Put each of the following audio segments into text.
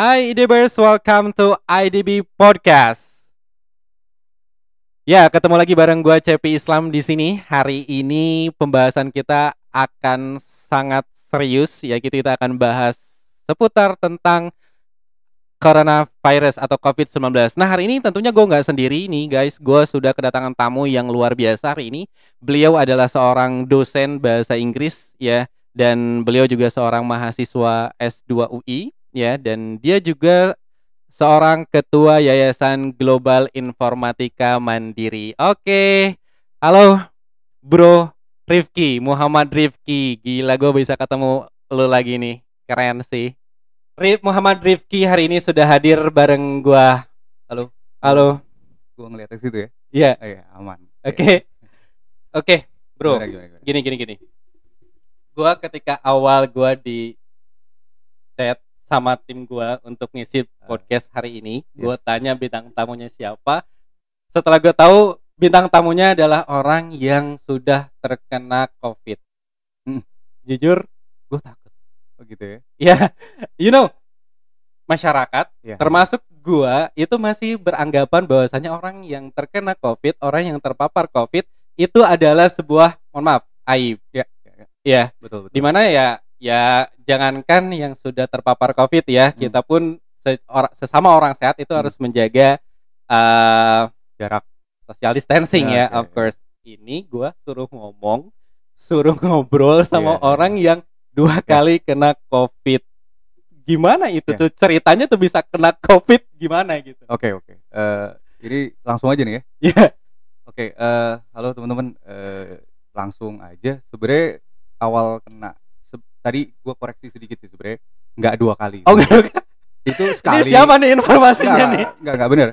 Hai IDBers, welcome to IDB Podcast. Ya, ketemu lagi bareng gue Cepi Islam di sini. Hari ini pembahasan kita akan sangat serius, ya kita akan bahas seputar tentang coronavirus atau COVID-19. Nah hari ini tentunya gue nggak sendiri nih guys, gue sudah kedatangan tamu yang luar biasa hari ini. Beliau adalah seorang dosen bahasa Inggris ya, dan beliau juga seorang mahasiswa S2 UI ya dan dia juga seorang ketua Yayasan Global Informatika Mandiri. Oke. Halo Bro Rifki, Muhammad Rifki. Gila gue bisa ketemu lu lagi nih. Keren sih. Rif Muhammad Rifki hari ini sudah hadir bareng gua. Halo. Halo. Gua ngeliat ke situ ya. Iya. Oh, iya, aman. Oke. Oke, Bro. Gimana, gimana, gimana? Gini gini gini. Gua ketika awal gua di chat sama tim gua untuk ngisi podcast hari ini, gua Yes. tanya bintang tamunya siapa. Setelah gua tahu bintang tamunya adalah orang yang sudah terkena COVID. Hmm. Jujur, gua takut. Oh gitu ya. Ya, you know, masyarakat Iya. termasuk gua itu masih beranggapan bahwasanya orang yang terkena COVID, orang yang terpapar COVID itu adalah sebuah, mohon maaf, aib. Ya, ya. Ya, Betul, betul. di mana ya, ya jangankan yang sudah terpapar COVID ya, Hmm. kita pun se- ora- sesama orang sehat itu Hmm. harus menjaga eh, Jarak. social distancing ya, Ya, oke, of course. Ini gua suruh ngomong, suruh ngobrol sama Iya, iya. orang yang dua kali kena COVID. Gimana itu Ya. tuh ceritanya tuh bisa kena COVID gimana gitu? Oke, oke. Eh, ini langsung aja nih ya. Iya. Oke, eh halo teman-teman. Eh langsung aja. Sebenarnya awal kena tadi gua koreksi sedikit sih sebenarnya nggak dua kali. Oh enggak, itu ini sekali. siapa nih informasinya Nggak, nih? Nggak, nggak bener.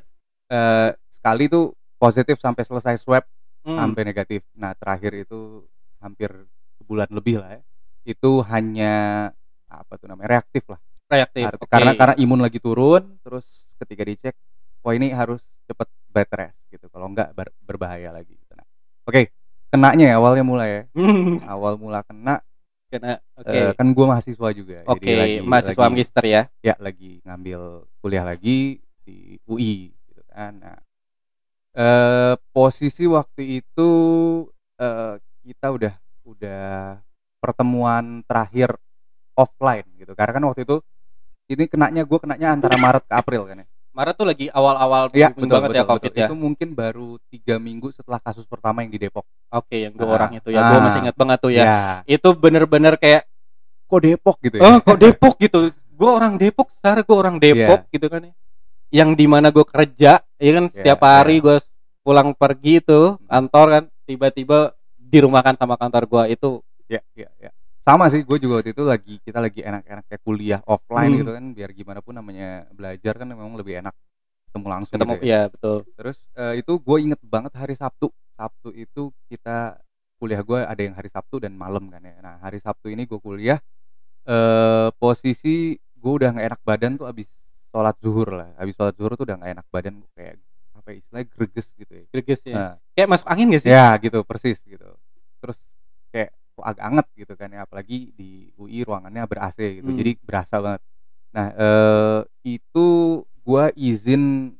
Eh sekali tuh positif sampai selesai swab Hmm. sampai negatif. Nah, terakhir itu hampir sebulan lebih lah ya. Itu hanya apa tuh namanya? reaktif lah. reaktif. Arti- oke. karena karena imun lagi turun terus ketika dicek wah ini harus cepet bed rest gitu kalau enggak ber- berbahaya lagi gitu. nah, oke kenanya ya awalnya mulai ya Hmm, awal mula kena kena oke. eh, kan gua mahasiswa juga Oke, jadi lagi mahasiswa lagi, magister ya. ya lagi ngambil kuliah lagi di UI gitu kan nah eh posisi waktu itu eh kita udah udah pertemuan terakhir offline gitu karena kan waktu itu ini kenanya gue kenanya antara Maret ke April kan ya Maret tuh lagi awal-awal Iya booming betul banget betul, ya COVID betul. ya. Itu mungkin baru tiga minggu setelah kasus pertama yang di Depok. Oke, yang dua Ah, orang itu ya. Gue ah. masih ingat banget tuh ya. Ya. Itu bener-bener kayak Kok Depok gitu ya? oh kok Depok gitu gue orang Depok sekarang gue orang Depok gitu kan ya yang di mana gue kerja ya kan setiap Iya, hari gue pulang pergi itu kantor kan tiba-tiba dirumahkan sama kantor gue itu Ya, ya, ya. Sama sih, gue juga waktu itu lagi kita lagi enak-enak kayak kuliah offline Hmm. gitu kan, biar gimana pun namanya belajar kan memang lebih enak ketemu langsung. ketemu gitu ya. ya betul Terus eh, itu gue inget banget hari Sabtu. Sabtu itu kita kuliah gue ada yang hari Sabtu dan malam kan ya. Nah hari Sabtu ini gue kuliah eh posisi gue udah nggak enak badan tuh abis sholat zuhur lah. Abis sholat zuhur tuh udah nggak enak badan kayak apa ya, istilahnya greges gitu ya. greges ya Nah, kayak masuk angin gak sih ya gitu persis gitu. Terus kayak agak anget gitu kan ya. Apalagi di UI ruangannya ber AC gitu. Hmm. Jadi berasa banget. Nah eh itu gue izin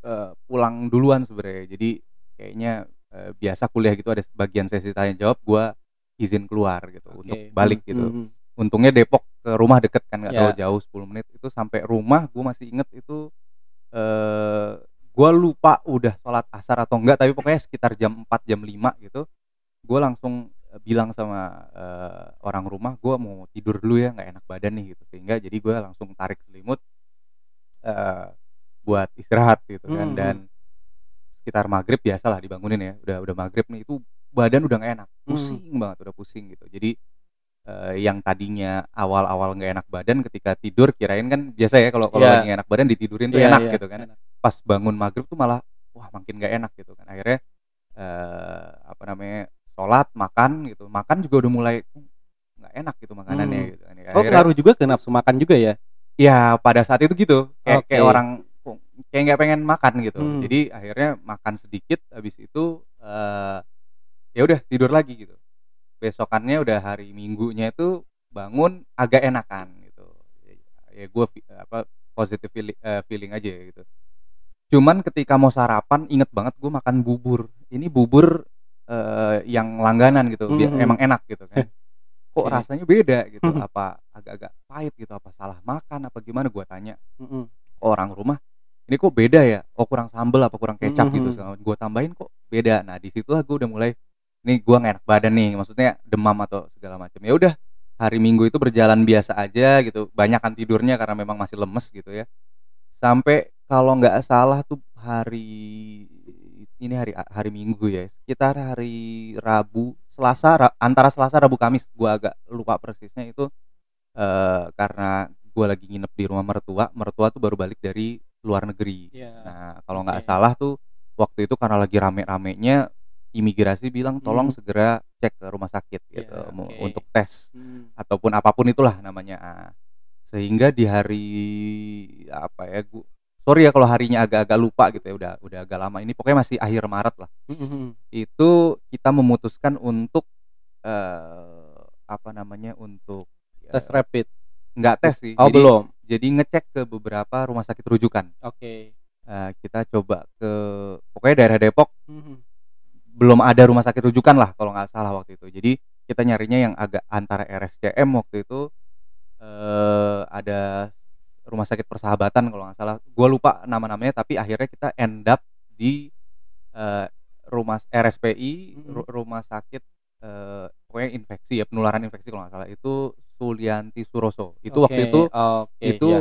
eh, pulang duluan sebenarnya. Jadi kayaknya eh, biasa kuliah gitu ada bagian sesi tanya jawab gue izin keluar gitu Oke. untuk balik Hmm, gitu. hmm, hmm. Untungnya Depok ke rumah deket kan nggak Ya. terlalu jauh 10 menit itu sampai rumah gue masih inget itu eh gue lupa udah sholat asar atau enggak tapi pokoknya sekitar jam 4 jam 5 gitu gue langsung bilang sama eh, orang rumah gue mau tidur dulu ya nggak enak badan nih gitu. Sehingga jadi gue langsung tarik selimut eh buat istirahat gitu kan. Hmm, dan sekitar maghrib biasalah dibangunin ya udah udah maghrib nih itu badan udah nggak enak. Hmm. pusing banget udah pusing gitu. Jadi eh, yang tadinya awal-awal nggak enak badan ketika tidur kirain kan biasa ya kalau kalau Iya. lagi enak badan ditidurin tuh Iya, enak iya, gitu kan. Enak. pas bangun maghrib tuh malah wah makin nggak enak gitu kan. Akhirnya eh apa namanya sholat makan gitu. Makan juga udah mulai "Uh, nggak enak gitu makanannya Hmm. gitu kan oh ngaruh juga ke nafsu makan juga ya? Ya pada saat itu gitu. Kayak kayak Oke. orang kayak nggak pengen makan gitu. Hmm. jadi akhirnya makan sedikit habis itu eh ya udah tidur lagi gitu. Besokannya udah hari minggunya itu bangun agak enakan gitu. Ya gue apa positive feeling, eh, feeling aja ya gitu. Cuman ketika mau sarapan inget banget gue makan bubur. Ini bubur eh, yang langganan gitu Dia- Mhm. emang enak gitu kan kok Oke. rasanya beda gitu Mhm. apa agak-agak pahit gitu apa salah makan apa gimana gue tanya Mm-mm. ke orang rumah ini kok beda ya oh kurang sambel apa kurang kecap gitu Mhm. gue tambahin kok beda nah di situlah gue udah mulai nih gue gak enak badan nih maksudnya demam atau segala macam ya udah hari minggu itu berjalan biasa aja gitu banyakan tidurnya karena memang masih lemes gitu ya sampai kalau nggak salah tuh hari ini hari hari minggu ya sekitar hari Rabu Selasa Ra- antara Selasa Rabu Kamis gue agak lupa persisnya itu eh karena gue lagi nginep di rumah mertua mertua tuh baru balik dari luar negeri Iya. nah kalau nggak Oke. salah tuh waktu itu karena lagi rame-ramenya imigrasi bilang tolong Hmm. segera cek ke rumah sakit Iya, gitu oke. untuk tes Hmm. ataupun apa pun itulah namanya Ah, sehingga di hari apa ya gua sorry ya kalau harinya agak-agak lupa gitu ya udah udah agak lama ini pokoknya masih akhir Maret lah Mhm. itu kita memutuskan untuk eh apa namanya untuk eh, Tes rapid. nggak tes sih Oh jadi belum. jadi ngecek ke beberapa rumah sakit rujukan Oke. Eh, kita coba ke pokoknya daerah Depok Mhm. belum ada rumah sakit rujukan lah kalau nggak salah waktu itu jadi kita nyarinya yang agak antara RSCM waktu itu eh ada rumah sakit persahabatan kalau nggak salah gue lupa nama-namanya tapi akhirnya kita end up di eh, rumah RSPI ru- rumah sakit eh, pokoknya infeksi ya penularan infeksi kalau nggak salah itu Sulianti Suroso itu waktu Oke, itu oke, itu ya.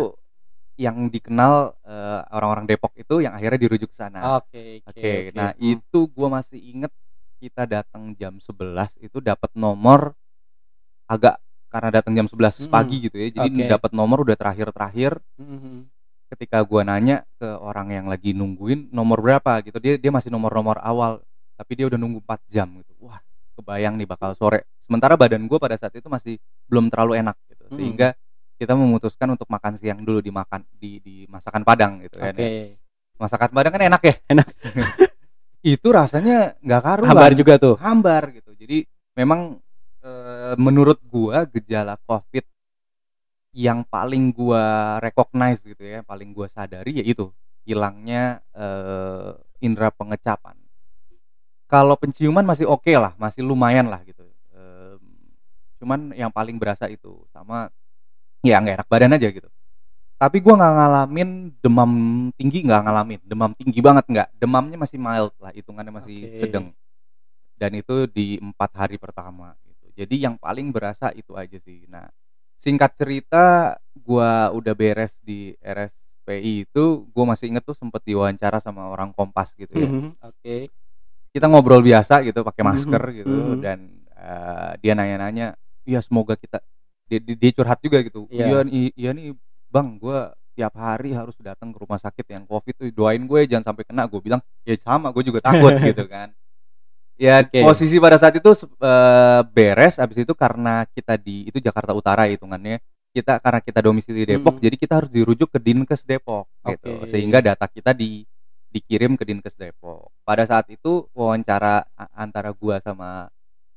yang dikenal eh, orang-orang Depok itu yang akhirnya dirujuk ke sana Oke, oke, Oke, oke. nah Hmm. itu gua masih inget kita datang jam 11 itu dapat nomor agak karena datang jam 11 Mm-mm. pagi gitu ya. Jadi Oke. dapat nomor udah terakhir-terakhir Mhm. ketika gua nanya ke orang yang lagi nungguin nomor berapa gitu. Dia dia masih nomor-nomor awal, tapi dia udah nunggu 4 jam gitu. Wah, kebayang nih bakal sore. Sementara badan gua pada saat itu masih belum terlalu enak gitu. Sehingga kita memutuskan untuk makan siang dulu di makan di di masakan Padang gitu kan. ya. Masakan Padang kan enak ya? Enak. itu rasanya nggak karuan Hambar juga tuh. hambar gitu jadi memang eh, menurut gua gejala covid yang paling gua recognize gitu ya paling gua sadari yaitu hilangnya eh, indera pengecapan. Kalau penciuman masih oke lah masih lumayan lah gitu. Em, cuman yang paling berasa itu sama ya nggak enak badan aja gitu. Tapi gua nggak ngalamin demam tinggi nggak ngalamin demam tinggi banget nggak. Demamnya masih mild lah hitungannya masih Oke. sedang. Dan itu di empat hari pertama jadi yang paling berasa itu aja sih nah singkat cerita gua udah beres di RSPI itu gua masih inget tuh sempet diwawancara sama orang Kompas gitu ya Mhm. Oke. kita ngobrol biasa gitu pakai Mhm, masker gitu mhm. dan eh, dia nanya-nanya iya semoga kita dia, dia, curhat juga gitu Iya. iya nih iya nih bang gua tiap hari harus datang ke rumah sakit yang covid tuh doain gue jangan sampai kena gue bilang ya sama gue juga takut gitu kan ya Oke. posisi pada saat itu eh, beres abis itu karena kita di itu Jakarta Utara hitungannya kita karena kita domisili Depok Mhm. jadi kita harus dirujuk ke Dinkes Depok gitu Oke. sehingga data kita di dikirim ke Dinkes Depok. Pada saat itu wawancara antara gua sama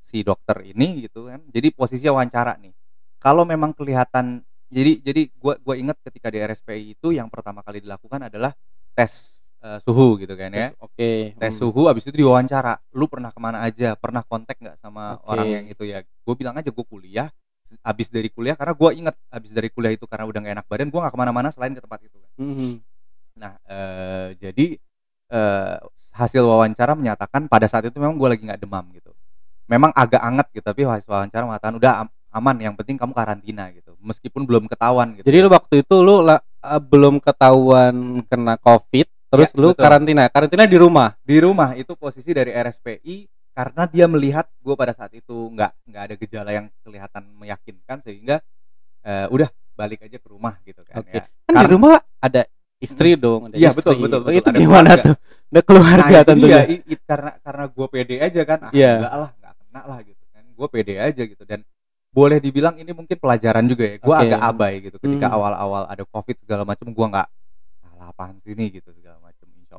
si dokter ini gitu kan. Jadi posisi wawancara nih. Kalau memang kelihatan jadi jadi gua gua ingat ketika di RSPI itu yang pertama kali dilakukan adalah tes eh, suhu gitu kan ya. Oke. Tes Hmm. suhu abis itu diwawancara. Lu pernah ke mana aja? Pernah kontak nggak sama Oke. orang yang itu ya? Gue bilang aja gue kuliah. Abis dari kuliah karena gua ingat abis dari kuliah itu karena udah gak enak badan gua nggak ke mana-mana selain ke tempat itu kan. Mhm. Nah, eh, jadi eh, hasil wawancara menyatakan pada saat itu memang gue lagi nggak demam gitu. Memang agak anget gitu, tapi hasil wawancara mengatakan udah am- aman. Yang penting kamu karantina gitu, meskipun belum ketahuan gitu. Jadi lu waktu itu lu la- eh, belum ketahuan kena COVID, terus Ya, lu betul. karantina. Karantina di rumah. di rumah itu posisi dari RSPI karena dia melihat gue pada saat itu nggak nggak ada gejala yang kelihatan meyakinkan sehingga eh, udah balik aja ke rumah gitu kan Oke. ya. Kan di Karena- rumah ada istri dong, ada Iya, betul, istri. betul, Oh, betul. itu Ada gimana keluarga. tuh? Ada keluarga nah, tentunya. dia, i- i- karena karena gue pede aja kan ah Iya. enggak lah nggak kena lah gitu kan gue pede aja gitu dan boleh dibilang ini mungkin pelajaran juga ya gue Oke. agak abai gitu ketika Hmm. awal-awal ada covid segala macam gue nggak salah apaan sih ini gitu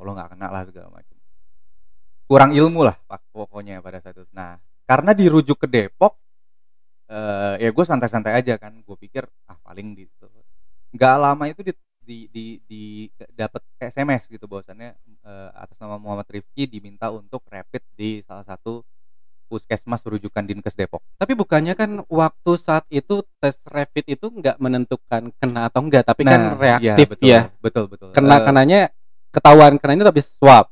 Allah nggak kena lah segala macam kurang ilmu lah pak pokoknya pada saat itu nah karena dirujuk ke Depok eh ya gue santai-santai aja kan gue pikir ah paling gitu nggak lama itu di, di di di dapat SMS gitu bahwasannya eh, atas nama Muhammad Rifki diminta untuk rapid di salah satu puskesmas rujukan Dinkes Depok. Tapi bukannya kan waktu saat itu tes rapid itu nggak menentukan kena atau enggak, tapi kan iya, reaktif betul, ya. Betul betul. Kena Eh, kenanya ketahuan kenanya tapi swab.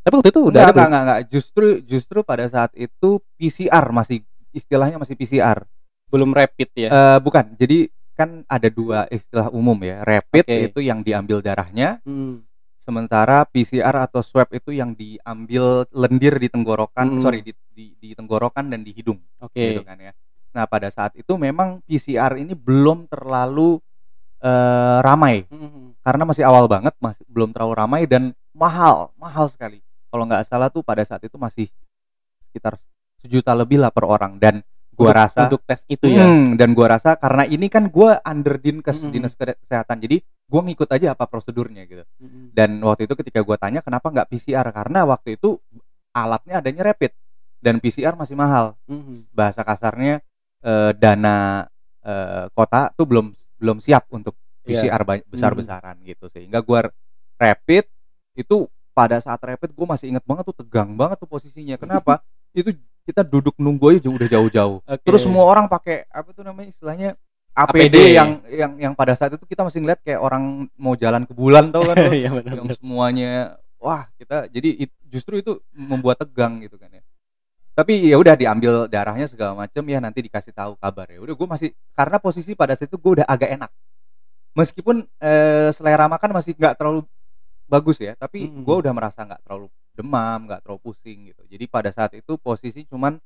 Tapi waktu itu udah enggak, ada enggak, enggak, enggak. Justru justru pada saat itu PCR masih istilahnya masih PCR. belum rapid ya. Eh, bukan. Jadi kan ada dua istilah umum ya. Rapid Oke. itu yang diambil darahnya, Hmm. sementara PCR atau swab itu yang diambil lendir di tenggorokan, Mm. sorry di, di di tenggorokan dan di hidung Oke. gitu kan ya. Nah, pada saat itu memang PCR ini belum terlalu eh, ramai Hmm. karena masih awal banget, masih belum terlalu ramai dan mahal, mahal sekali. Kalau nggak salah tuh pada saat itu masih sekitar sejuta lebih lah per orang dan gua Untuk- rasa untuk tes itu ya. Hmm, dan gua rasa karena ini kan gua under dinkes Mm-mm. dinas kesehatan jadi gua ngikut aja apa prosedurnya gitu Hmm. dan waktu itu ketika gua tanya kenapa nggak PCR karena waktu itu alatnya adanya rapid dan PCR masih mahal Hmm. bahasa kasarnya eh, dana eh, kota tuh belum belum siap untuk Iya. PCR besar besaran gitu sehingga gua rapid itu pada saat rapid gue masih inget banget tuh tegang banget tuh posisinya kenapa itu kita duduk nunggu aja udah jauh-jauh Oke. terus semua orang pakai apa tuh namanya istilahnya APD, APD. yang yang yang pada saat itu kita masih ngeliat kayak orang mau jalan ke bulan tau kan tuh Iya benar. yang semuanya wah kita jadi it- justru itu membuat tegang gitu kan ya tapi ya udah diambil darahnya segala macam ya nanti dikasih tahu kabar. Ya udah gue masih karena posisi pada saat itu gue udah agak enak. Meskipun eh, selera makan masih nggak terlalu bagus ya tapi Mm-mm. gue udah merasa nggak terlalu demam nggak terlalu pusing gitu. Jadi pada saat itu posisi cuman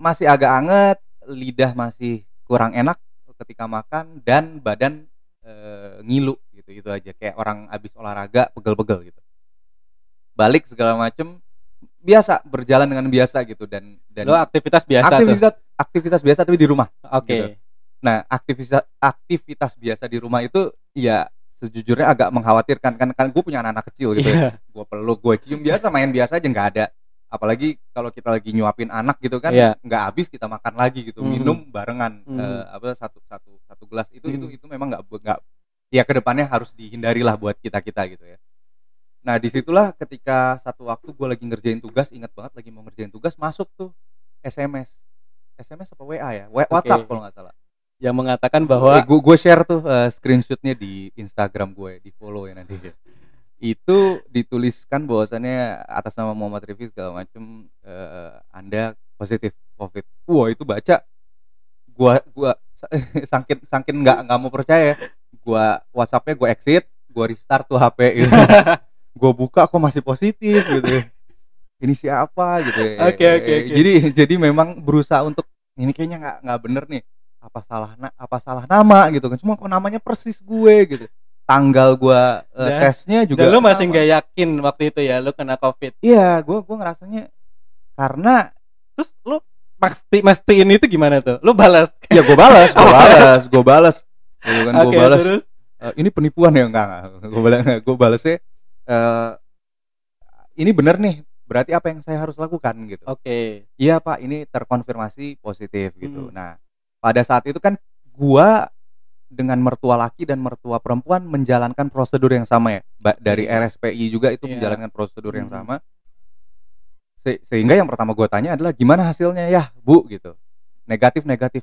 masih agak anget lidah masih kurang enak ketika makan dan badan eh, ngilu gitu itu aja. Kayak orang habis olahraga pegel-pegel gitu. Balik segala macem biasa berjalan dengan biasa gitu dan dan Lo aktivitas biasa tuh. aktivitas aktivitas biasa tapi di rumah Oke. gitu. nah aktivitas aktivitas biasa di rumah itu ya sejujurnya agak mengkhawatirkan kan kan gue punya anak-anak kecil gitu ya Iya. gue peluk gue cium biasa main biasa aja nggak ada apalagi kalau kita lagi nyuapin anak gitu kan Iya. nggak habis kita makan lagi gitu Mhm. minum barengan Mhm. eh, apa satu satu satu gelas itu itu Mhm. itu memang nggak nggak ya ke depannya harus dihindari lah buat kita kita gitu ya nah di situlah ketika satu waktu gue lagi ngerjain tugas ingat banget lagi mau ngerjain tugas masuk tuh SMS SMS apa WA ya? WhatsApp kalau nggak salah. Yang mengatakan bahwa gue gue share tuh eh, screenshotnya di Instagram gue di follow ya nanti. Itu dituliskan bahwasannya atas nama Muhammad Rifki segala macem eh, anda positif covid. Wah itu baca. Gua gua saking saking nggak nggak mau percaya. Gua WhatsAppnya gue exit gua restart tuh HP gitu gua buka kok masih positif gitu ini siapa gitu ya. Oke, oke, oke. jadi jadi memang berusaha untuk ini kayaknya nggak nggak bener nih. Apa salah na- apa salah nama gitu kan. Cuma kok namanya persis gue gitu. Tanggal gua eh, Dan- tesnya juga dan lo masih nggak yakin waktu itu ya lo kena covid. iya gua gua ngerasanya karena Terus lo pasti mastiin itu gimana tuh? Lo balas. ya gue balas gue Oh, balas. gue balas. Gitu kan gue balas. terus? "Eh, ini penipuan ya? Enggak enggak gue balas gue balasnya eh, ini bener nih berarti apa yang saya harus lakukan gitu oke. iya pak ini terkonfirmasi positif gitu Hmm. nah pada saat itu kan gua dengan mertua laki dan mertua perempuan menjalankan prosedur yang sama ya dari. RSPI juga itu Iya. menjalankan prosedur yang Hmm. sama Se- sehingga yang pertama gua tanya adalah gimana hasilnya ya bu gitu negatif negatif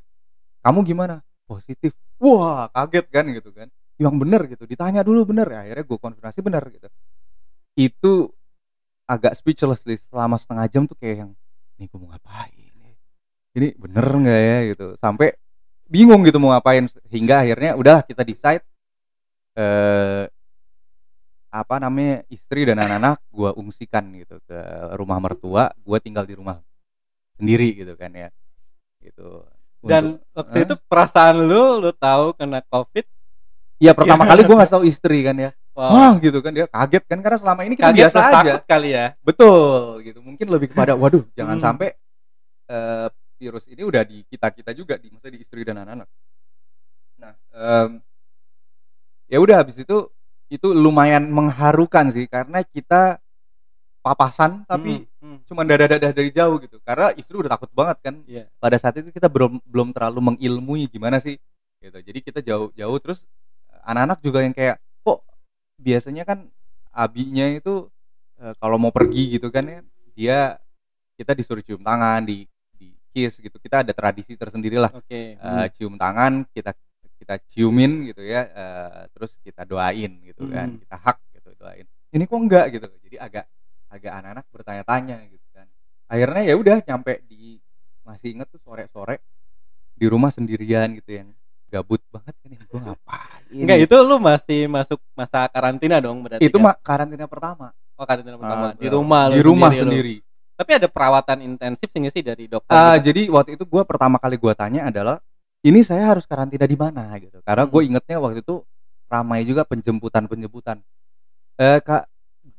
kamu gimana positif wah kaget kan gitu kan yang bener gitu ditanya dulu bener ya akhirnya gue konfirmasi bener gitu itu agak speechless nih selama setengah jam tuh kayak yang ini gue mau ngapain nih? ini bener nggak ya gitu sampai bingung gitu mau ngapain hingga akhirnya udah kita decide eh apa namanya istri dan anak-anak gue ungsikan gitu ke rumah mertua gue tinggal di rumah sendiri gitu kan ya gitu Dan Untuk- waktu Hah? itu perasaan lu lu tahu kena covid. Ya pertama kali gue nggak tahu istri kan ya Wow. wah gitu kan dia kaget kan karena selama ini kita Kaget biasa aja takut kali ya. betul gitu mungkin lebih kepada waduh jangan Hmm. sampai eh, virus ini udah di kita kita juga di maksudnya di istri dan anak-anak nah em, ya udah habis itu itu lumayan mengharukan sih karena kita papasan tapi Hmm, hmm. cuman dadah-dadah dari jauh gitu karena istri udah takut banget kan Iya. pada saat itu kita belum belum terlalu mengilmui gimana sih gitu jadi kita jauh-jauh terus anak-anak juga yang kayak kok biasanya kan abinya itu eh, kalau mau pergi gitu kan ya dia kita disuruh cium tangan di di kiss gitu kita ada tradisi tersendiri lah Oke. Eh, hmm. cium tangan kita kita ciumin gitu ya eh, terus kita doain gitu kan Hmm. kita hak gitu doain ini kok enggak gitu jadi agak agak anak-anak bertanya-tanya gitu kan akhirnya ya udah nyampe di masih inget tuh sore-sore di rumah sendirian gitu yang gabut banget kan yang gue ngapain Enggak, itu lu masih masuk masa karantina dong berarti. itu kan? mah karantina pertama Oh, karantina pertama Ah, di rumah lu di rumah sendiri. lu. sendiri Tapi ada perawatan intensif sih sih dari dokter? Ah, gitu? jadi waktu itu gue pertama kali gue tanya adalah ini saya harus karantina di mana gitu karena gue Hmm. ingetnya waktu itu ramai juga penjemputan penjemputan eh kak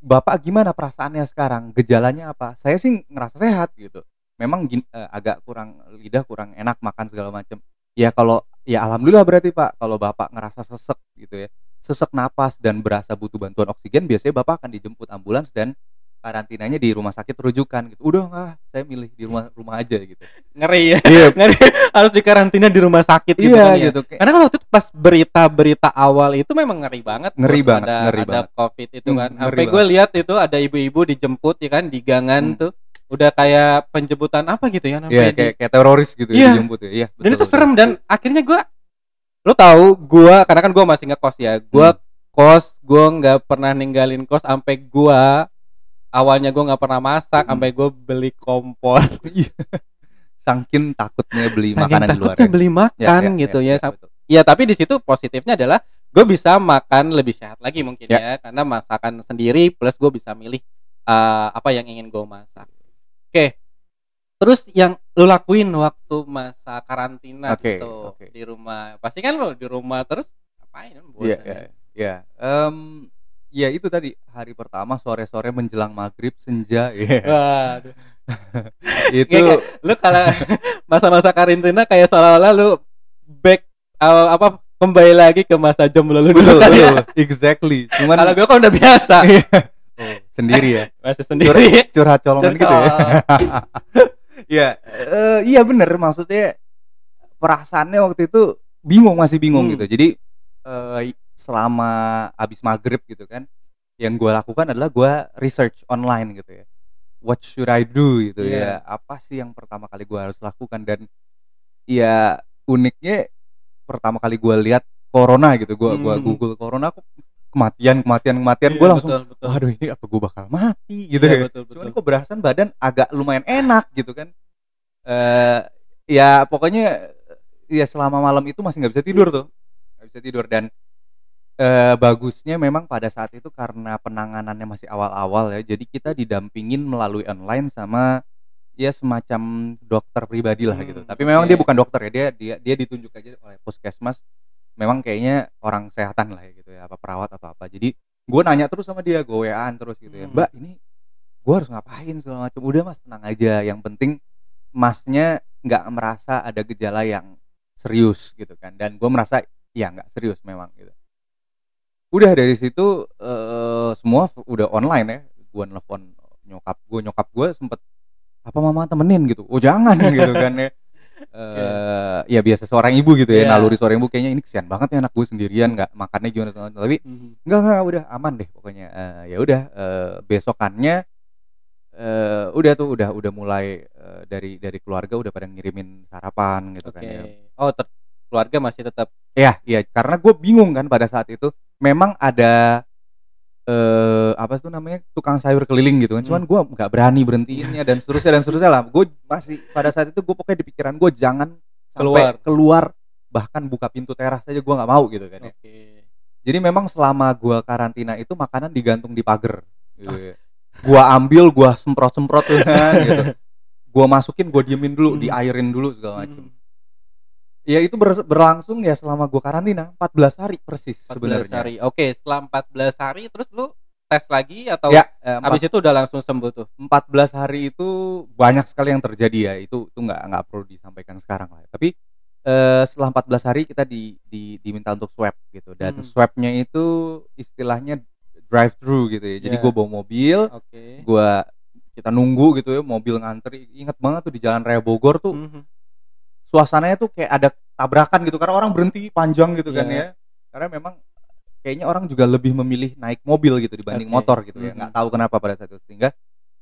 bapak gimana perasaannya sekarang gejalanya apa saya sih ngerasa sehat gitu memang gin- eh, agak kurang lidah kurang enak makan segala macam ya kalau ya alhamdulillah berarti pak kalau bapak ngerasa sesek gitu ya sesek napas dan berasa butuh bantuan oksigen biasanya bapak akan dijemput ambulans dan karantinanya di rumah sakit rujukan gitu udah nggak saya milih di rumah rumah aja gitu Ngeri ya. iya Ngeri harus dikarantina di rumah sakit gitu iya kan ya. gitu Karena kan waktu itu pas berita-berita awal itu memang ngeri banget. Ngeri Terus banget, ada, ngeri ada banget. covid itu Hmm, kan. Sampai gue lihat itu ada ibu-ibu dijemput ya kan di gangan Hmm. tuh. Udah kayak penjemputan apa gitu ya namanya. Iya di- kayak kayak teroris gitu Iya. ya dijemput ya. Iya. dan itu betul, serem dan akhirnya gue lo tahu gue karena kan gue masih ngekos ya gue Hmm. kos gue nggak pernah ninggalin kos sampai gue awalnya gue nggak pernah masak Hmm. sampai gue beli kompor Iya. Saking takutnya beli makanan di luar. takutnya beli makan Ya, ya, gitu ya, ya, ya, ya tapi di situ positifnya adalah gue bisa makan lebih sehat lagi mungkin Ya. ya, karena masakan sendiri plus gue bisa milih eh, apa yang ingin gue masak oke terus yang lu lakuin waktu masa karantina Oke, gitu oke. di rumah pasti kan lo di rumah terus ngapain Iya, bosan iya, iya. Em, ya itu tadi hari pertama sore-sore menjelang maghrib senja. Waduh. itu lu kalau masa-masa karantina kayak seolah-olah lu back eh, apa kembali lagi ke masa jomblo lu dulu kan ya. exactly. Cuman Kalau gue kan udah biasa oh, sendiri ya. masih sendiri. Curhat colongan gitu ya. Iya, eh, iya bener maksudnya perasaannya waktu itu bingung masih bingung Hmm. gitu. Jadi eh, selama abis maghrib gitu kan, yang gue lakukan adalah gue research online gitu ya. What should I do gitu Iya. ya? Apa sih yang pertama kali gue harus lakukan dan ya uniknya pertama kali gue lihat corona gitu, gue gua Hmm. google corona aku kematian kematian kematian gue Iya, langsung betul, betul. waduh ini apa gue bakal mati gitu Iya, ya betul, betul. cuman kok berasan badan agak lumayan enak gitu kan eh ya pokoknya ya selama malam itu masih nggak bisa tidur tuh nggak bisa tidur dan eh bagusnya memang pada saat itu karena penanganannya masih awal-awal ya jadi kita didampingin melalui online sama ya semacam dokter pribadi lah gitu Hmm, tapi memang oke. dia bukan dokter ya dia dia dia ditunjuk aja oleh puskesmas memang kayaknya orang kesehatan lah ya gitu ya apa perawat atau apa. Jadi gue nanya terus sama dia gue waan terus gitu ya Hmm. mbak ini gue harus ngapain? segala macam. Udah mas tenang aja. Yang penting masnya nggak merasa ada gejala yang serius gitu kan. Dan gue merasa ya nggak serius memang gitu. Udah dari situ eh, semua udah online ya. Gue nelfon nyokap gue nyokap gue sempet apa mama temenin? gitu. Oh jangan gitu kan ya eh ya biasa seorang ibu gitu ya Iya. naluri seorang ibu kayaknya ini kesian banget ya anak gue sendirian nggak makannya gimana tapi Mhm. enggak enggak udah aman deh pokoknya Eh, ya udah eh, besokannya eh udah tuh udah udah mulai eh, dari dari keluarga udah pada ngirimin sarapan gitu Oke. kan ya Oh, ter- keluarga masih tetap ya iya karena gue bingung kan pada saat itu memang ada eh apa tuh namanya tukang sayur keliling gitu kan cuman gue nggak berani berhentiinnya dan seterusnya dan seterusnya lah gue masih pada saat itu gue pokoknya di pikiran gue jangan Keluar. sampai keluar bahkan buka pintu teras aja gue nggak mau gitu kan ya. Oke. Jadi memang selama gua karantina itu makanan digantung di pagar. Gitu ya. Gua ambil, gua semprot-semprot tuh kan gitu. Gua masukin, gua diemin dulu, Hmm. diairin dulu segala macem. Hmm. Ya itu ber- berlangsung ya selama gua karantina 14 hari persis 14 sebenarnya. hari. Oke, setelah 14 hari terus lu tes lagi atau Ya, eh, habis itu udah langsung sembuh tuh? 14 hari itu banyak sekali yang terjadi ya. Itu itu nggak nggak perlu disampaikan sekarang lah. Tapi eh, setelah 14 hari kita di, di diminta untuk swab gitu. Dan Hmm. swabnya itu istilahnya drive thru gitu ya. Jadi Ya. gua bawa mobil, Oke. gua kita nunggu gitu ya mobil ngantri inget banget tuh di jalan raya Bogor tuh Mhm. Suasananya tuh kayak ada tabrakan gitu karena orang berhenti panjang gitu kan Iya. ya karena memang kayaknya orang juga lebih memilih naik mobil gitu dibanding Oke. motor gitu ya Mhm. nggak tahu kenapa pada saat itu sehingga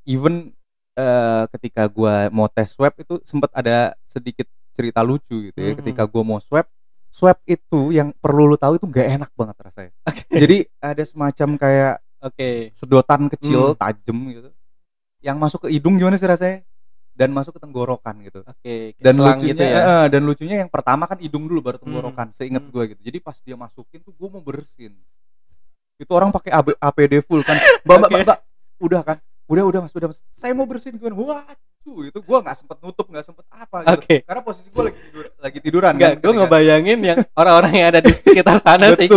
even eh, ketika gua mau tes swab itu sempat ada sedikit cerita lucu gitu ya Mhm. ketika gua mau swab swab itu yang perlu lu tahu itu nggak enak banget rasanya jadi ada semacam kayak Oke. sedotan kecil Hmm. tajam gitu yang masuk ke hidung gimana sih rasanya dan masuk ke tenggorokan gitu Oke. kayak dan lucunya gitu ya. eh, dan lucunya yang pertama kan hidung dulu baru tenggorokan seingat Hmm. gue gitu jadi pas dia masukin tuh gue mau bersin itu orang pakai APD full kan mbak mbak, Oke. mbak, mbak udah kan udah udah mas udah mas saya mau bersin gue wah tuh itu gue nggak sempet nutup nggak sempet apa gitu Oke. karena posisi gue lagi tidur lagi tiduran Enggak, kan gue ngebayangin yang orang-orang yang ada di sekitar sana sih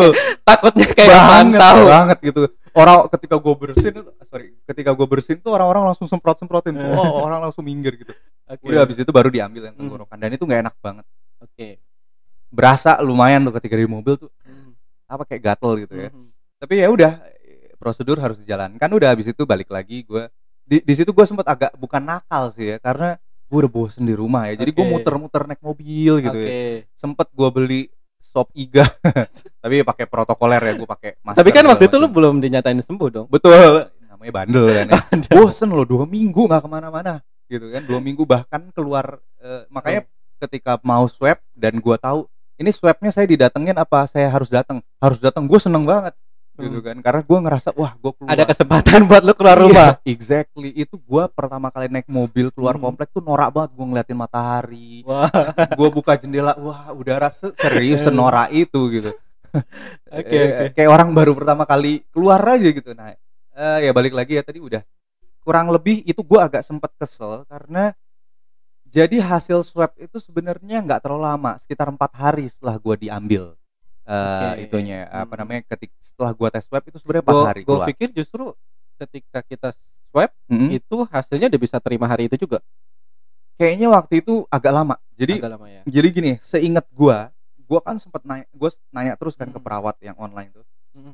takutnya kayak banget mantau. banget gitu orang ketika gue bersin sorry ketika gue bersin tuh orang-orang langsung semprot semprotin oh orang langsung minggir gitu Oke. udah habis itu baru diambil yang Hmm. tenggorokan dan itu nggak enak banget Oke. berasa lumayan tuh ketika di mobil tuh apa kayak gatel gitu ya Mhm. tapi ya udah prosedur harus dijalankan udah habis itu balik lagi gue di, di situ gue sempet agak bukan nakal sih ya karena gue udah bosen di rumah ya jadi gue Oke. muter-muter naik mobil gitu Oke. ya sempet gue beli sop iga. Tapi pakai protokoler ya gue pakai masker Tapi kan waktu itu lu belum dinyatain sembuh dong. betul. Namanya bandel kan ya. bosen loh dua minggu nggak ke mana-mana. Gitu kan dua minggu bahkan keluar eh, makanya ketika mau swab dan gua tahu ini swabnya saya didatengin apa saya harus datang harus datang gue seneng banget gitu Hmm. kan karena gua ngerasa wah gue keluar Ada kesempatan buat lu keluar rumah. exactly itu gua pertama kali naik mobil keluar Hmm. komplek tuh norak banget gue ngeliatin matahari Wah. gue buka jendela wah udara se- serius senorak itu gitu Oke, Eh, oke. kayak orang baru pertama kali keluar aja gitu nah eh, ya balik lagi ya tadi udah kurang lebih itu gua agak sempet kesel karena jadi hasil swab itu sebenarnya nggak terlalu lama sekitar empat hari setelah gua diambil eh Oke. itunya apa Hmm. namanya ketik setelah gua tes swab itu sebenarnya empat hari keluar pikir justru ketika kita swab Mm-mm. itu hasilnya udah bisa terima hari itu juga. kayaknya waktu itu agak lama jadi Agak lama ya. jadi gini seingat gua gua kan sempet nanya gua nanya terus kan ke Hmm. perawat yang online tuh Hmm.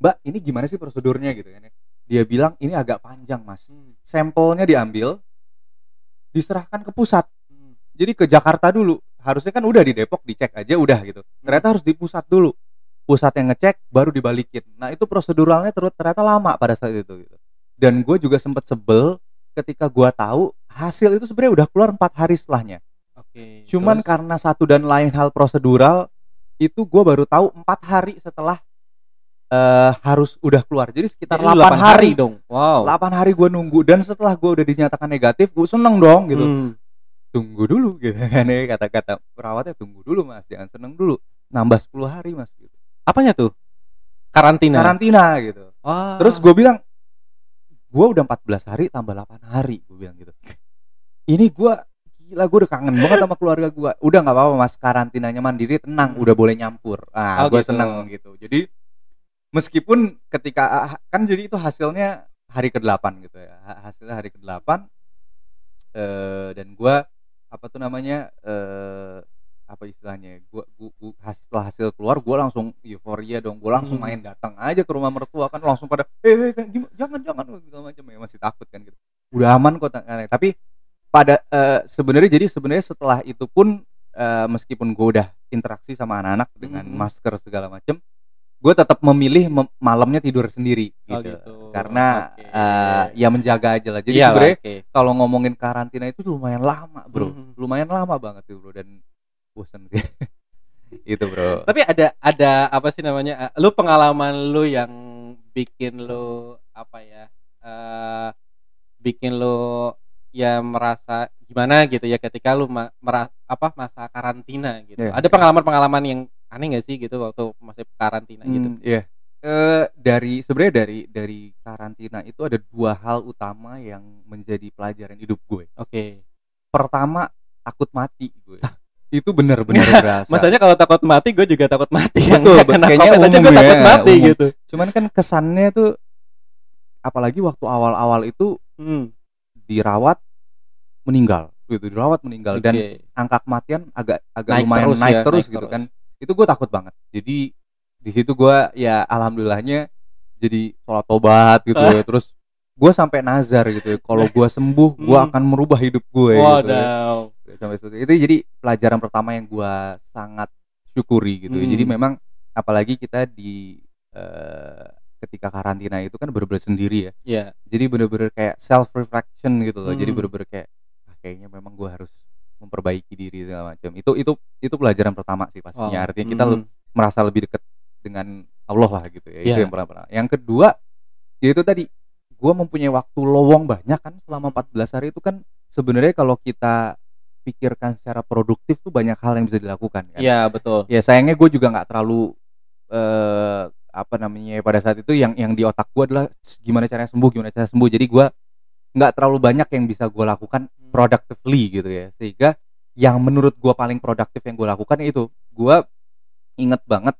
mbak ini gimana sih prosedurnya gitu kan ya dia bilang ini agak panjang mas Hmm. sampelnya diambil diserahkan ke pusat Hmm. Jadi ke Jakarta dulu harusnya kan udah di Depok dicek aja udah gitu ternyata harus di pusat dulu pusat yang ngecek baru dibalikin nah itu proseduralnya terus ternyata lama pada saat itu gitu dan gue juga sempet sebel ketika gua tahu hasil itu sebenarnya udah keluar empat hari setelahnya Oke. cuman Terus? karena satu dan lain hal prosedural itu gue baru tahu empat hari setelah eh harus udah keluar jadi sekitar Jadi 8 8 hari dong. Wow. 8 hari gue nunggu dan setelah gue udah dinyatakan negatif gue seneng dong gitu Hmm. Tunggu dulu gitu kan ya kata-kata perawatnya tunggu dulu mas jangan seneng dulu nambah 10 hari mas gitu Apanya tuh? Karantina. karantina gitu Wah. terus gue bilang gue udah 14 hari tambah 8 hari gue bilang gitu ini gue gila gue udah kangen banget sama keluarga gue udah nggak apa-apa mas karantinanya mandiri tenang Hmm. udah boleh nyampur ah Oh, gue gitu. seneng gitu jadi meskipun ketika kan jadi itu hasilnya hari ke-8 gitu ya Ha- hasilnya hari ke-8 eh dan gua apa tuh namanya eh apa istilahnya gua, gua, gua has- setelah hasil keluar gua langsung euforia dong gua langsung Hmm. main datang aja ke rumah mertua kan langsung pada eh, eh kan gimana jangan jangan segala macam ya masih takut kan gitu udah aman kok tak- tapi pada eh, sebenarnya jadi sebenarnya setelah itu pun eh, meskipun gua udah interaksi sama anak-anak dengan Mhm. masker segala macam gue tetap memilih mem- malamnya tidur sendiri Oh, gitu, gitu. karena Oke. eh, ya menjaga aja lah jadi Iyalah, sebenarnya oke. kalau ngomongin karantina itu lumayan lama bro Mhm. lumayan lama banget tuh bro dan bosan sih itu bro Tapi ada ada apa sih namanya? eh, Lu pengalaman lu yang bikin lu apa ya? eh bikin lu ya merasa gimana gitu ya ketika lu ma- apa masa karantina gitu. Iya. Ada pengalaman-pengalaman yang aneh gak sih gitu waktu masih karantina gitu? Hmm, iya Eh, dari sebenarnya dari dari karantina itu ada dua hal utama yang menjadi pelajaran hidup gue Oke. pertama takut mati gue itu benar-benar berasa Masanya kalau takut mati gue juga takut mati. Yang Betul, kena kayaknya COVID aja gue ya, takut mati umum. gitu. cuman kan kesannya tuh apalagi waktu awal-awal itu Hmm. dirawat meninggal gitu dirawat meninggal dan Oke. angka kematian agak agak Naik lumayan terus naik ya, terus naik gitu terus. kan itu gue takut banget jadi di situ gue ya alhamdulillahnya jadi sholat tobat gitu ya terus gue sampai nazar gitu ya kalau gue sembuh gue Hmm. akan merubah hidup gue gitu ya. Sampai seperti itu jadi pelajaran pertama yang gue sangat syukuri gitu ya. Hmm. jadi memang apalagi kita di eh, ketika karantina itu kan bener-bener sendiri ya Iya. jadi bener-bener kayak self reflection gitu loh jadi Hmm. bener-bener kayak ah, kayaknya memang gue harus memperbaiki diri segala macam itu itu itu pelajaran pertama sih pastinya Wow. artinya kita Hmm. merasa lebih dekat dengan Allah lah gitu ya itu Iya. yang pertama yang kedua yaitu tadi gue mempunyai waktu lowong banyak kan selama 14 hari itu kan sebenarnya kalau kita pikirkan secara produktif tuh banyak hal yang bisa dilakukan kan Iya, betul. ya sayangnya gue juga nggak terlalu eh apa namanya pada saat itu yang yang di otak gue adalah gimana caranya sembuh gimana caranya sembuh jadi gue nggak terlalu banyak yang bisa gue lakukan productively gitu ya. Sehingga yang menurut gue paling produktif yang gue lakukan itu gue inget banget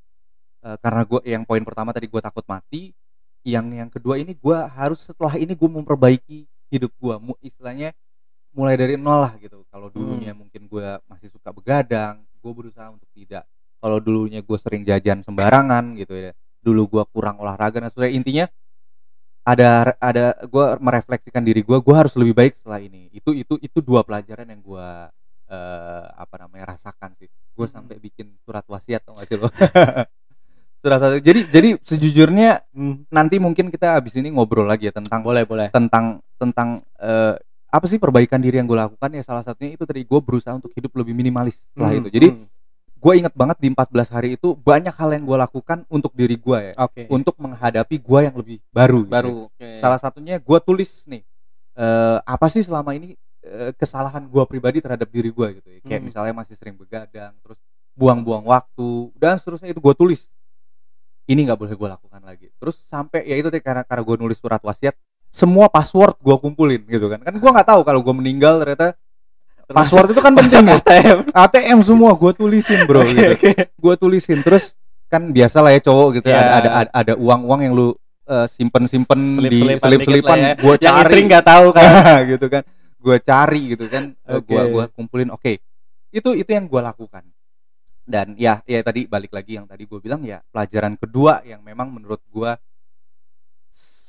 eh, karena gue yang poin pertama tadi gue takut mati yang yang kedua ini gue harus setelah ini gue memperbaiki hidup gue mu- istilahnya mulai dari nol lah gitu. Kalau dulunya mungkin gue masih suka begadang gue berusaha untuk tidak. Kalau dulunya gue sering jajan sembarangan gitu ya dulu gue kurang olahraga dan sebagainya intinya ada ada gue merefleksikan diri gue gue harus lebih baik setelah ini. Itu itu itu dua pelajaran yang gue eh, apa namanya rasakan sih. Gue Hmm. sampai bikin surat wasiat tau gak sih lo? Surat wasiat. Jadi jadi sejujurnya nanti mungkin kita abis ini ngobrol lagi ya tentang Boleh, boleh. tentang tentang eh, apa sih perbaikan diri yang gue lakukan ya. Salah satunya itu tadi gue berusaha untuk hidup lebih minimalis setelah Hmm, itu. Jadi hmm. Gue inget banget di 14 hari itu banyak hal yang gue lakukan untuk diri gue ya Oke. untuk menghadapi gue yang lebih baru gitu. baru. Oke. salah satunya gue tulis nih eh, apa sih selama ini eh, kesalahan gue pribadi terhadap diri gue gitu ya kayak Hmm. misalnya masih sering begadang terus buang-buang waktu dan seterusnya itu gue tulis ini nggak boleh gue lakukan lagi terus sampai ya itu deh karena karena gue nulis surat wasiat semua password gue kumpulin gitu kan kan gue nggak tahu kalau gue meninggal ternyata password itu kan penting ya ATM. ATM semua gue tulisin bro gitu gue tulisin terus kan biasa lah ya cowok gitu ya, Ya. ada ada ada uang uang yang lu simpen simpen di Selip-selipan ya. gue Yang istri cari nggak tahu kan. gitu kan gue cari gitu kan Eh, gua gua kumpulin oke itu itu yang gue lakukan dan ya ya tadi balik lagi yang tadi gue bilang ya pelajaran kedua yang memang menurut gue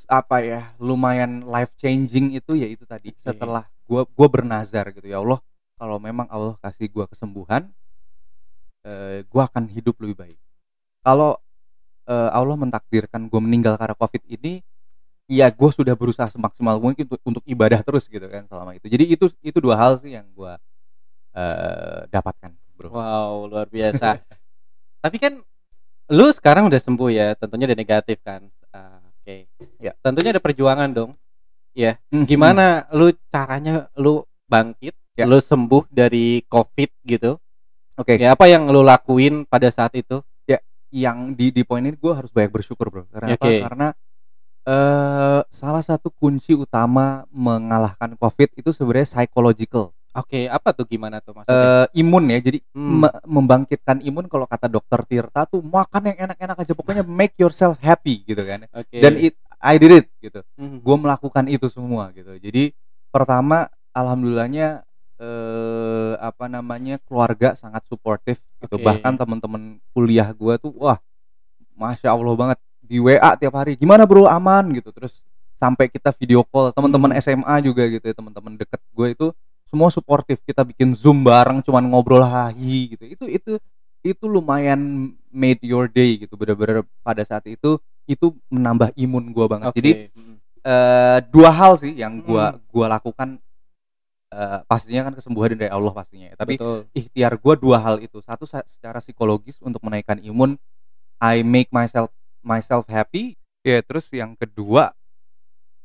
apa ya lumayan life changing itu ya itu tadi Oke. setelah gue gua bernazar gitu ya Allah kalau memang Allah kasih gue kesembuhan eh, gue akan hidup lebih baik kalau eh, Allah mentakdirkan gue meninggal karena covid ini ya gue sudah berusaha semaksimal mungkin untuk, untuk ibadah terus gitu kan selama itu jadi itu itu dua hal sih yang gue eh, dapatkan bro Wow, luar biasa. Tapi kan lu sekarang udah sembuh ya, tentunya udah negatif kan. Ah, Oke. Ya. Tentunya ada perjuangan dong. Hmm, Gimana lu caranya lu bangkit, Ya. lu sembuh dari COVID gitu? oke Ya apa yang lu lakuin pada saat itu? yang di di poin ini gue harus banyak bersyukur bro karena apa Oke. karena eh salah satu kunci utama mengalahkan covid itu sebenarnya psychological Oke, apa tuh gimana tuh maksudnya? eh imun ya jadi Hmm. me- membangkitkan imun kalau kata dokter Tirta tuh makan yang enak-enak aja pokoknya make yourself happy gitu kan Oke. dan it I did it gitu Hmm. gue melakukan itu semua gitu jadi pertama alhamdulillahnya eh apa namanya keluarga sangat suportif gitu. Bahkan teman-teman kuliah gue tuh wah masya allah banget. Di WA tiap hari gimana bro? Aman? gitu. Terus sampai kita video call teman-teman Hmm. SMA juga gitu ya teman-teman deket gue itu semua suportif kita bikin zoom bareng cuman ngobrol hahi gitu. Itu itu itu lumayan made your day gitu. Bener-bener pada saat itu itu menambah imun gue banget. Oke. jadi eh dua hal sih yang gua Hmm. gua lakukan eh pastinya kan kesembuhan dari Allah pastinya ya. tapi Betul. ikhtiar gua dua hal itu satu sa- secara psikologis untuk menaikkan imun I make myself myself happy ya terus yang kedua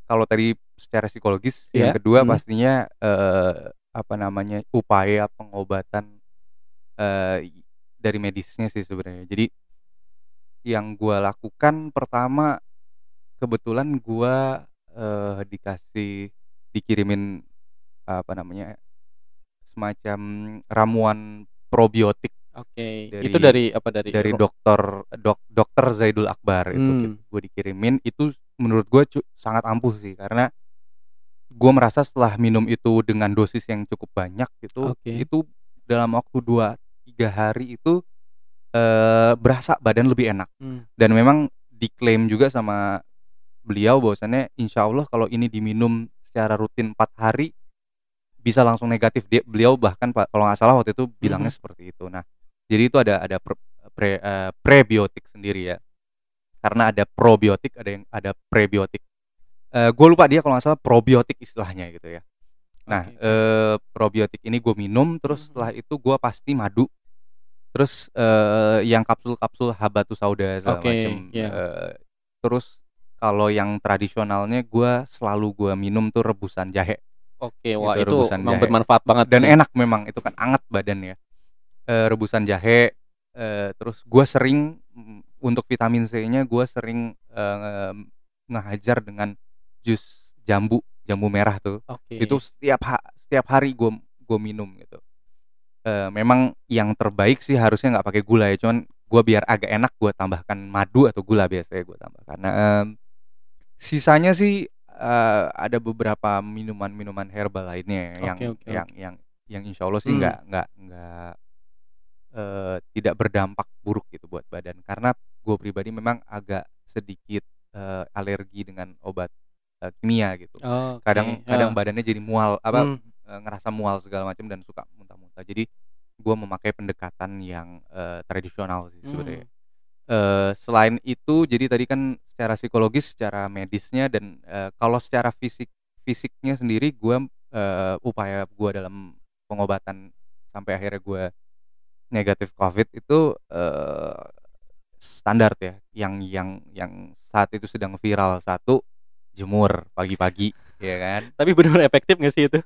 kalau tadi secara psikologis yang Iya. kedua Hmm. pastinya eh apa namanya upaya pengobatan eh dari medisnya sih sebenarnya jadi yang gua lakukan pertama kebetulan gua eh, dikasih dikirimin apa namanya semacam ramuan probiotik Oke. Dari- itu dari apa dari dari dokter dok dokter Zaidul Akbar itu Hmm. gue dikirimin itu menurut gue sangat ampuh sih karena gue merasa setelah minum itu dengan dosis yang cukup banyak gitu Oke. itu dalam waktu dua tiga hari itu eh, berasa badan lebih enak Hmm. dan memang diklaim juga sama beliau bahwasannya insya Allah kalau ini diminum secara rutin empat hari bisa langsung negatif dia beliau bahkan pak kalau nggak salah waktu itu bilangnya Mhm. seperti itu nah jadi itu ada ada per- pre, eh, prebiotik sendiri ya. Karena ada probiotik, ada yang ada prebiotik. Eh gue lupa dia kalau nggak salah probiotik istilahnya gitu ya. Nah, Oke. eh probiotik ini gue minum, terus Mhm. setelah itu gue pasti madu. Terus eh yang kapsul-kapsul habatus sauda segala Oke, macem. iya. Eh, terus kalau yang tradisionalnya gue selalu gue minum tuh rebusan jahe Oke, wah Itu itu rebusan memang jahe. bermanfaat banget dan sih. enak memang itu kan anget badan ya. Eh, rebusan jahe. eh, terus gue sering mm, untuk vitamin C-nya gue sering eh, ngehajar dengan jus jambu jambu merah tuh Oke. itu setiap ha- setiap hari gue gue minum gitu Eh, memang yang terbaik sih harusnya nggak pakai gula ya cuman gue biar agak enak gue tambahkan madu atau gula biasanya gue tambahkan nah em, sisanya sih eh, ada beberapa minuman-minuman herbal lainnya yang oke, yang yang yang insya Allah sih Hmm. nggak nggak nggak eh, tidak berdampak buruk gitu buat badan karena gue pribadi memang agak sedikit eh, alergi dengan obat kimia gitu Oke, kadang kadang ah. badannya jadi mual apa Hmm. ngerasa mual segala macam dan suka muntah-muntah jadi gue memakai pendekatan yang eh, tradisional sih sebenarnya Hmm. Eh, selain itu jadi tadi kan secara psikologis secara medisnya dan eh, kalau secara fisik fisiknya sendiri gue eh, upaya gue dalam pengobatan sampai akhirnya gue negatif covid itu eh, standar ya. Yang yang yang saat itu sedang viral. Satu jemur pagi-pagi ya kan? Tapi benar efektif gak sih itu?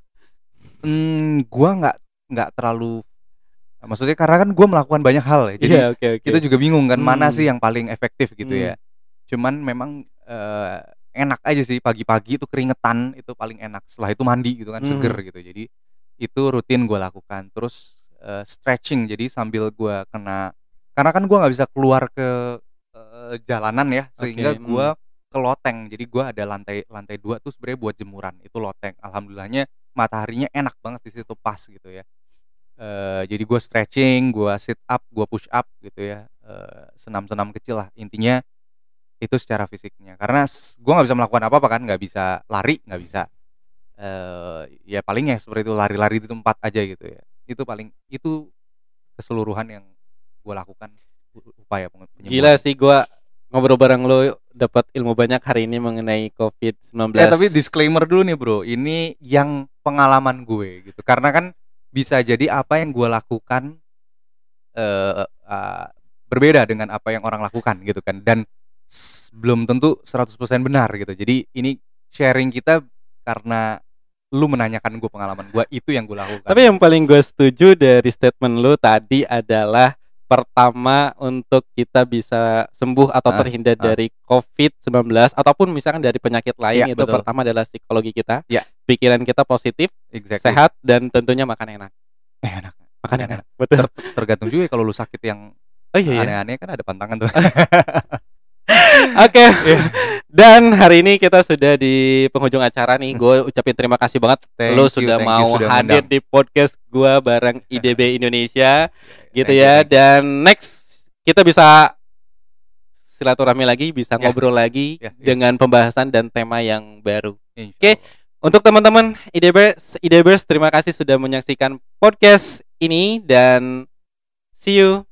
Hmm, gua nggak nggak terlalu maksudnya karena kan gua melakukan banyak hal ya. Jadi Iya, oke oke. kita juga bingung kan mana Hmm. sih yang paling efektif gitu Hmm. ya. Cuman memang eh, enak aja sih pagi-pagi itu keringetan itu paling enak. Setelah itu mandi gitu kan Hmm. seger gitu. Jadi itu rutin gua lakukan. Terus eh, stretching jadi sambil gua kena karena kan gua nggak bisa keluar ke eh, jalanan ya sehingga Oke, gua ke loteng. Jadi gua ada lantai lantai dua tuh sebenarnya buat jemuran. Itu loteng. Alhamdulillahnya mataharinya enak banget di situ pas gitu ya. Eh, jadi gue stretching, gue sit up, gue push up gitu ya, Eh, senam-senam kecil lah intinya itu secara fisiknya. Karena gue nggak bisa melakukan apa-apa kan, nggak bisa lari, nggak bisa. eh ya palingnya seperti itu lari-lari di tempat aja gitu ya. Itu paling itu keseluruhan yang gue lakukan upaya penyembuhan. Gila sih gua ngobrol bareng lo dapat ilmu banyak hari ini mengenai COVID-19. Ya tapi disclaimer dulu nih bro, ini yang pengalaman gue gitu. Karena kan bisa jadi apa yang gue lakukan eh eh, berbeda dengan apa yang orang lakukan gitu kan. Dan belum tentu 100% benar gitu. Jadi ini sharing kita karena lu menanyakan gue pengalaman gue itu yang gue lakukan. Tapi yang paling gue setuju dari statement lu tadi adalah pertama untuk kita bisa sembuh atau Ah, terhindar ah. dari COVID-19 ataupun misalkan dari penyakit lain Ya, itu betul. pertama adalah psikologi kita, Ya. pikiran kita positif, exactly. sehat dan tentunya makan enak. Eh, enak. Makan Makan enak. Betul. Tergantung juga ya kalau lu sakit yang Oh iya ya. aneh-aneh kan ada pantangan tuh. Oke. Dan hari ini kita sudah di penghujung acara nih. Gue ucapin terima kasih banget Thank lo you, sudah you mau sudah hadir ngundang. di podcast gua bareng IDB Indonesia gitu Thank ya. thank you. Dan next kita bisa silaturahmi lagi, bisa Ya. ngobrol lagi Ya, ya. dengan pembahasan dan tema yang baru. Oke. Allah. Untuk teman-teman IDBers, IDBers terima kasih sudah menyaksikan podcast ini dan see you.